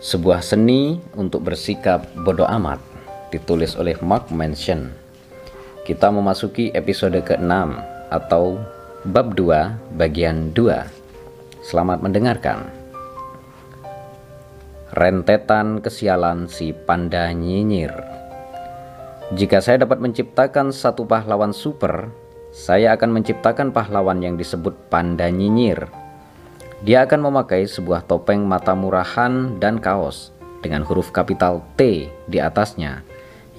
Sebuah seni untuk bersikap bodoh amat ditulis oleh Mark Manson. Kita memasuki episode ke-6 atau bab 2 bagian 2. Selamat mendengarkan. Rentetan kesialan si panda nyinyir. Jika saya dapat menciptakan satu pahlawan super, saya akan menciptakan pahlawan yang disebut panda nyinyir dia akan memakai sebuah topeng mata murahan dan kaos dengan huruf kapital T di atasnya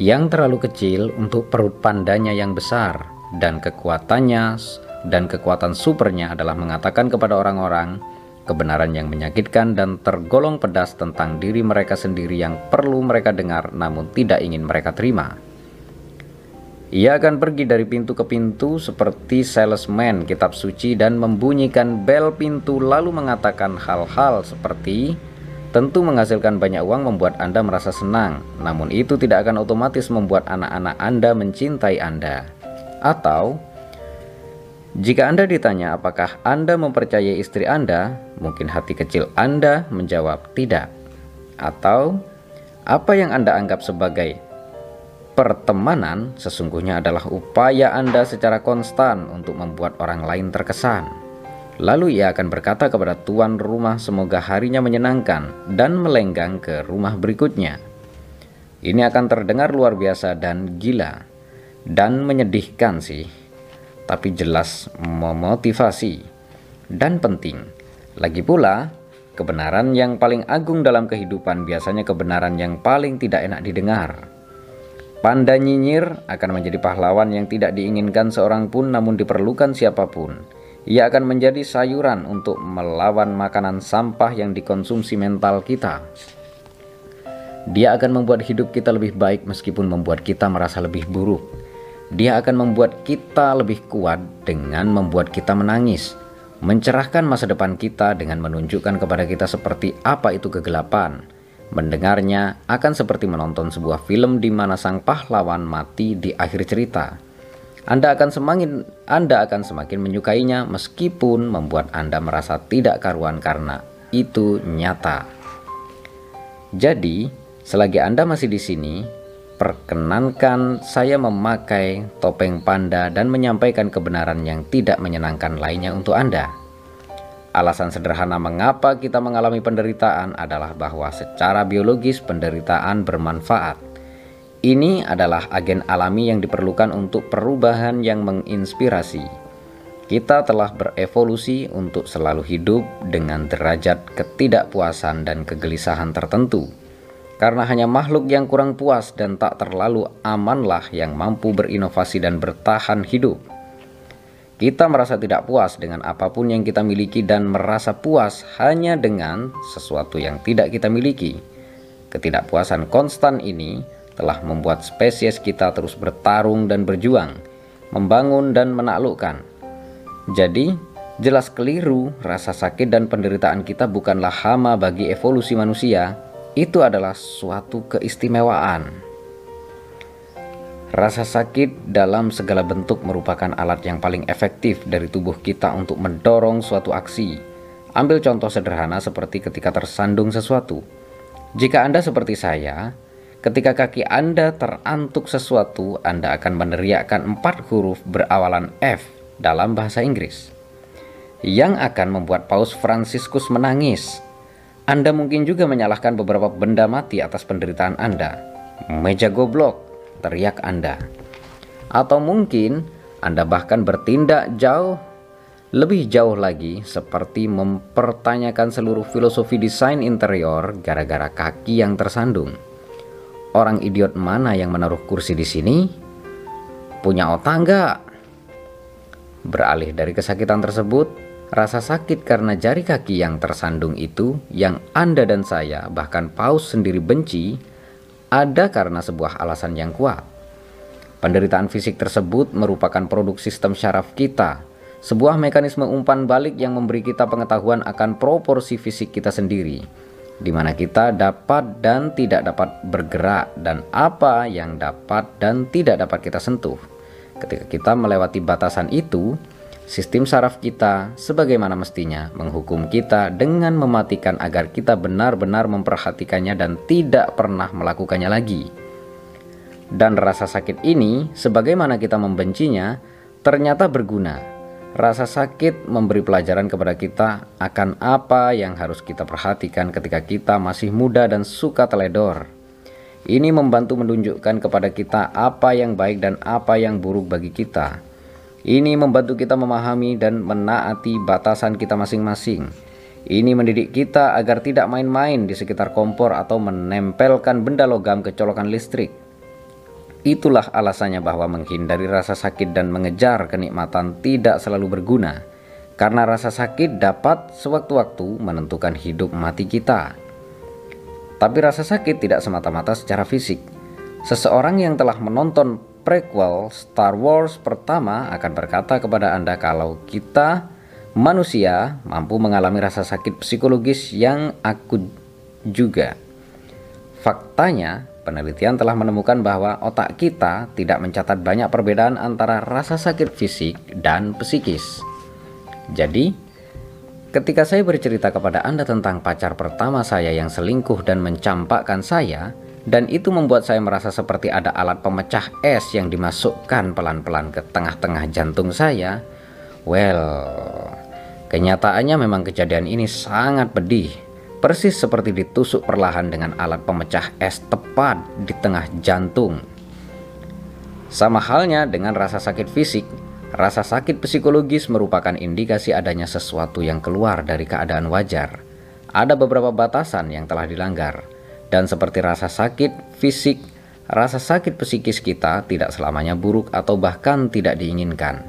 yang terlalu kecil untuk perut pandanya yang besar dan kekuatannya dan kekuatan supernya adalah mengatakan kepada orang-orang kebenaran yang menyakitkan dan tergolong pedas tentang diri mereka sendiri yang perlu mereka dengar namun tidak ingin mereka terima. Ia akan pergi dari pintu ke pintu seperti salesman kitab suci dan membunyikan bel pintu lalu mengatakan hal-hal seperti tentu menghasilkan banyak uang membuat Anda merasa senang, namun itu tidak akan otomatis membuat anak-anak Anda mencintai Anda. Atau jika Anda ditanya apakah Anda mempercayai istri Anda, mungkin hati kecil Anda menjawab tidak. Atau apa yang Anda anggap sebagai Pertemanan sesungguhnya adalah upaya Anda secara konstan untuk membuat orang lain terkesan. Lalu ia akan berkata kepada tuan rumah semoga harinya menyenangkan dan melenggang ke rumah berikutnya. Ini akan terdengar luar biasa dan gila dan menyedihkan sih, tapi jelas memotivasi dan penting. Lagi pula, kebenaran yang paling agung dalam kehidupan biasanya kebenaran yang paling tidak enak didengar. Panda nyinyir akan menjadi pahlawan yang tidak diinginkan seorang pun namun diperlukan siapa pun. Ia akan menjadi sayuran untuk melawan makanan sampah yang dikonsumsi mental kita. Dia akan membuat hidup kita lebih baik meskipun membuat kita merasa lebih buruk. Dia akan membuat kita lebih kuat dengan membuat kita menangis, mencerahkan masa depan kita dengan menunjukkan kepada kita seperti apa itu kegelapan Mendengarnya akan seperti menonton sebuah film di mana sang pahlawan mati di akhir cerita. Anda akan semakin Anda akan semakin menyukainya meskipun membuat Anda merasa tidak karuan karena itu nyata. Jadi, selagi Anda masih di sini, perkenankan saya memakai topeng panda dan menyampaikan kebenaran yang tidak menyenangkan lainnya untuk Anda. Alasan sederhana mengapa kita mengalami penderitaan adalah bahwa secara biologis penderitaan bermanfaat. Ini adalah agen alami yang diperlukan untuk perubahan yang menginspirasi. Kita telah berevolusi untuk selalu hidup dengan derajat ketidakpuasan dan kegelisahan tertentu. Karena hanya makhluk yang kurang puas dan tak terlalu amanlah yang mampu berinovasi dan bertahan hidup. Kita merasa tidak puas dengan apa pun yang kita miliki dan merasa puas hanya dengan sesuatu yang tidak kita miliki. Ketidakpuasan konstan ini telah membuat spesies kita terus bertarung dan berjuang, membangun dan menaklukkan. Jadi, jelas keliru rasa sakit dan penderitaan kita bukanlah hama bagi evolusi manusia, itu adalah suatu keistimewaan. Rasa sakit dalam segala bentuk merupakan alat yang paling efektif dari tubuh kita untuk mendorong suatu aksi. Ambil contoh sederhana seperti ketika tersandung sesuatu. Jika Anda seperti saya, ketika kaki Anda terantuk sesuatu, Anda akan meneriakkan empat huruf berawalan F dalam bahasa Inggris. Yang akan membuat Paus Franciscus menangis. Anda mungkin juga menyalahkan beberapa benda mati atas penderitaan Anda. Meja goblok, teriak Anda. Atau mungkin Anda bahkan bertindak jauh lebih jauh lagi seperti mempertanyakan seluruh filosofi desain interior gara-gara kaki yang tersandung. Orang idiot mana yang menaruh kursi di sini? Punya otak enggak? Beralih dari kesakitan tersebut, rasa sakit karena jari kaki yang tersandung itu yang Anda dan saya bahkan paus sendiri benci ada karena sebuah alasan yang kuat. Penderitaan fisik tersebut merupakan produk sistem syaraf kita, sebuah mekanisme umpan balik yang memberi kita pengetahuan akan proporsi fisik kita sendiri, di mana kita dapat dan tidak dapat bergerak dan apa yang dapat dan tidak dapat kita sentuh. Ketika kita melewati batasan itu, sistem saraf kita sebagaimana mestinya menghukum kita dengan mematikan agar kita benar-benar memperhatikannya dan tidak pernah melakukannya lagi. Dan rasa sakit ini, sebagaimana kita membencinya, ternyata berguna. Rasa sakit memberi pelajaran kepada kita akan apa yang harus kita perhatikan ketika kita masih muda dan suka teledor. Ini membantu menunjukkan kepada kita apa yang baik dan apa yang buruk bagi kita ini membantu kita memahami dan menaati batasan kita masing-masing. Ini mendidik kita agar tidak main-main di sekitar kompor atau menempelkan benda logam ke colokan listrik. Itulah alasannya bahwa menghindari rasa sakit dan mengejar kenikmatan tidak selalu berguna, karena rasa sakit dapat sewaktu-waktu menentukan hidup mati kita. Tapi rasa sakit tidak semata-mata secara fisik. Seseorang yang telah menonton prequel Star Wars pertama akan berkata kepada Anda kalau kita manusia mampu mengalami rasa sakit psikologis yang akut juga. Faktanya, penelitian telah menemukan bahwa otak kita tidak mencatat banyak perbedaan antara rasa sakit fisik dan psikis. Jadi, ketika saya bercerita kepada Anda tentang pacar pertama saya yang selingkuh dan mencampakkan saya, dan itu membuat saya merasa seperti ada alat pemecah es yang dimasukkan pelan-pelan ke tengah-tengah jantung saya. Well, kenyataannya memang kejadian ini sangat pedih, persis seperti ditusuk perlahan dengan alat pemecah es tepat di tengah jantung. Sama halnya dengan rasa sakit fisik, rasa sakit psikologis merupakan indikasi adanya sesuatu yang keluar dari keadaan wajar. Ada beberapa batasan yang telah dilanggar dan seperti rasa sakit fisik, rasa sakit psikis kita tidak selamanya buruk atau bahkan tidak diinginkan.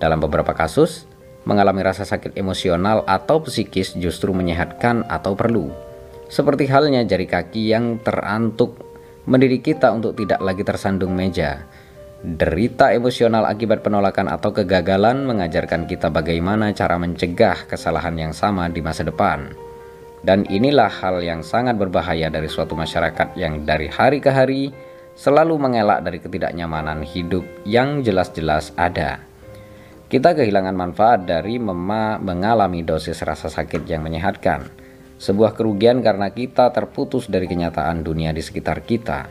Dalam beberapa kasus, mengalami rasa sakit emosional atau psikis justru menyehatkan atau perlu. Seperti halnya jari kaki yang terantuk mendidik kita untuk tidak lagi tersandung meja. Derita emosional akibat penolakan atau kegagalan mengajarkan kita bagaimana cara mencegah kesalahan yang sama di masa depan. Dan inilah hal yang sangat berbahaya dari suatu masyarakat yang dari hari ke hari selalu mengelak dari ketidaknyamanan hidup yang jelas-jelas ada. Kita kehilangan manfaat dari mema mengalami dosis rasa sakit yang menyehatkan. Sebuah kerugian karena kita terputus dari kenyataan dunia di sekitar kita.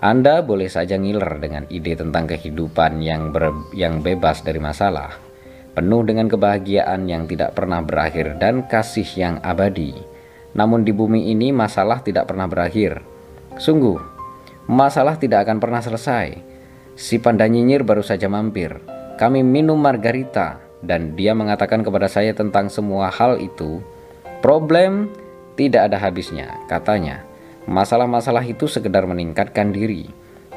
Anda boleh saja ngiler dengan ide tentang kehidupan yang, ber, yang bebas dari masalah penuh dengan kebahagiaan yang tidak pernah berakhir dan kasih yang abadi. Namun di bumi ini masalah tidak pernah berakhir. Sungguh, masalah tidak akan pernah selesai. Si panda nyinyir baru saja mampir. Kami minum margarita dan dia mengatakan kepada saya tentang semua hal itu. Problem tidak ada habisnya, katanya. Masalah-masalah itu sekedar meningkatkan diri.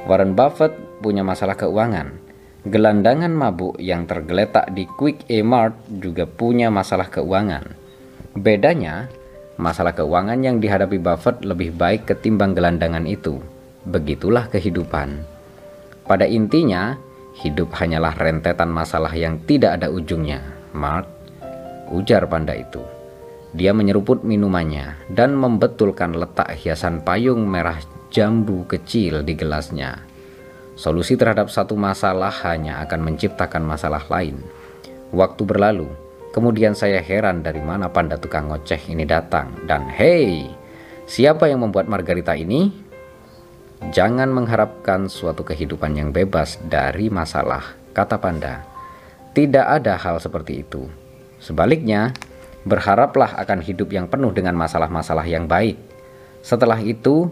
Warren Buffett punya masalah keuangan Gelandangan mabuk yang tergeletak di Quick A Mart juga punya masalah keuangan. Bedanya, masalah keuangan yang dihadapi Buffett lebih baik ketimbang gelandangan itu. Begitulah kehidupan. Pada intinya, hidup hanyalah rentetan masalah yang tidak ada ujungnya. Mark, ujar panda itu. Dia menyeruput minumannya dan membetulkan letak hiasan payung merah jambu kecil di gelasnya. Solusi terhadap satu masalah hanya akan menciptakan masalah lain. Waktu berlalu, kemudian saya heran dari mana panda tukang ngoceh ini datang. Dan hey, siapa yang membuat margarita ini? Jangan mengharapkan suatu kehidupan yang bebas dari masalah, kata panda. Tidak ada hal seperti itu. Sebaliknya, berharaplah akan hidup yang penuh dengan masalah-masalah yang baik. Setelah itu,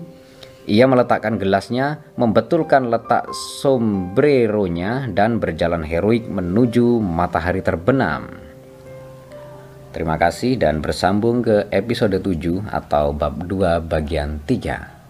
ia meletakkan gelasnya, membetulkan letak sombreronya dan berjalan heroik menuju matahari terbenam. Terima kasih dan bersambung ke episode 7 atau bab 2 bagian 3.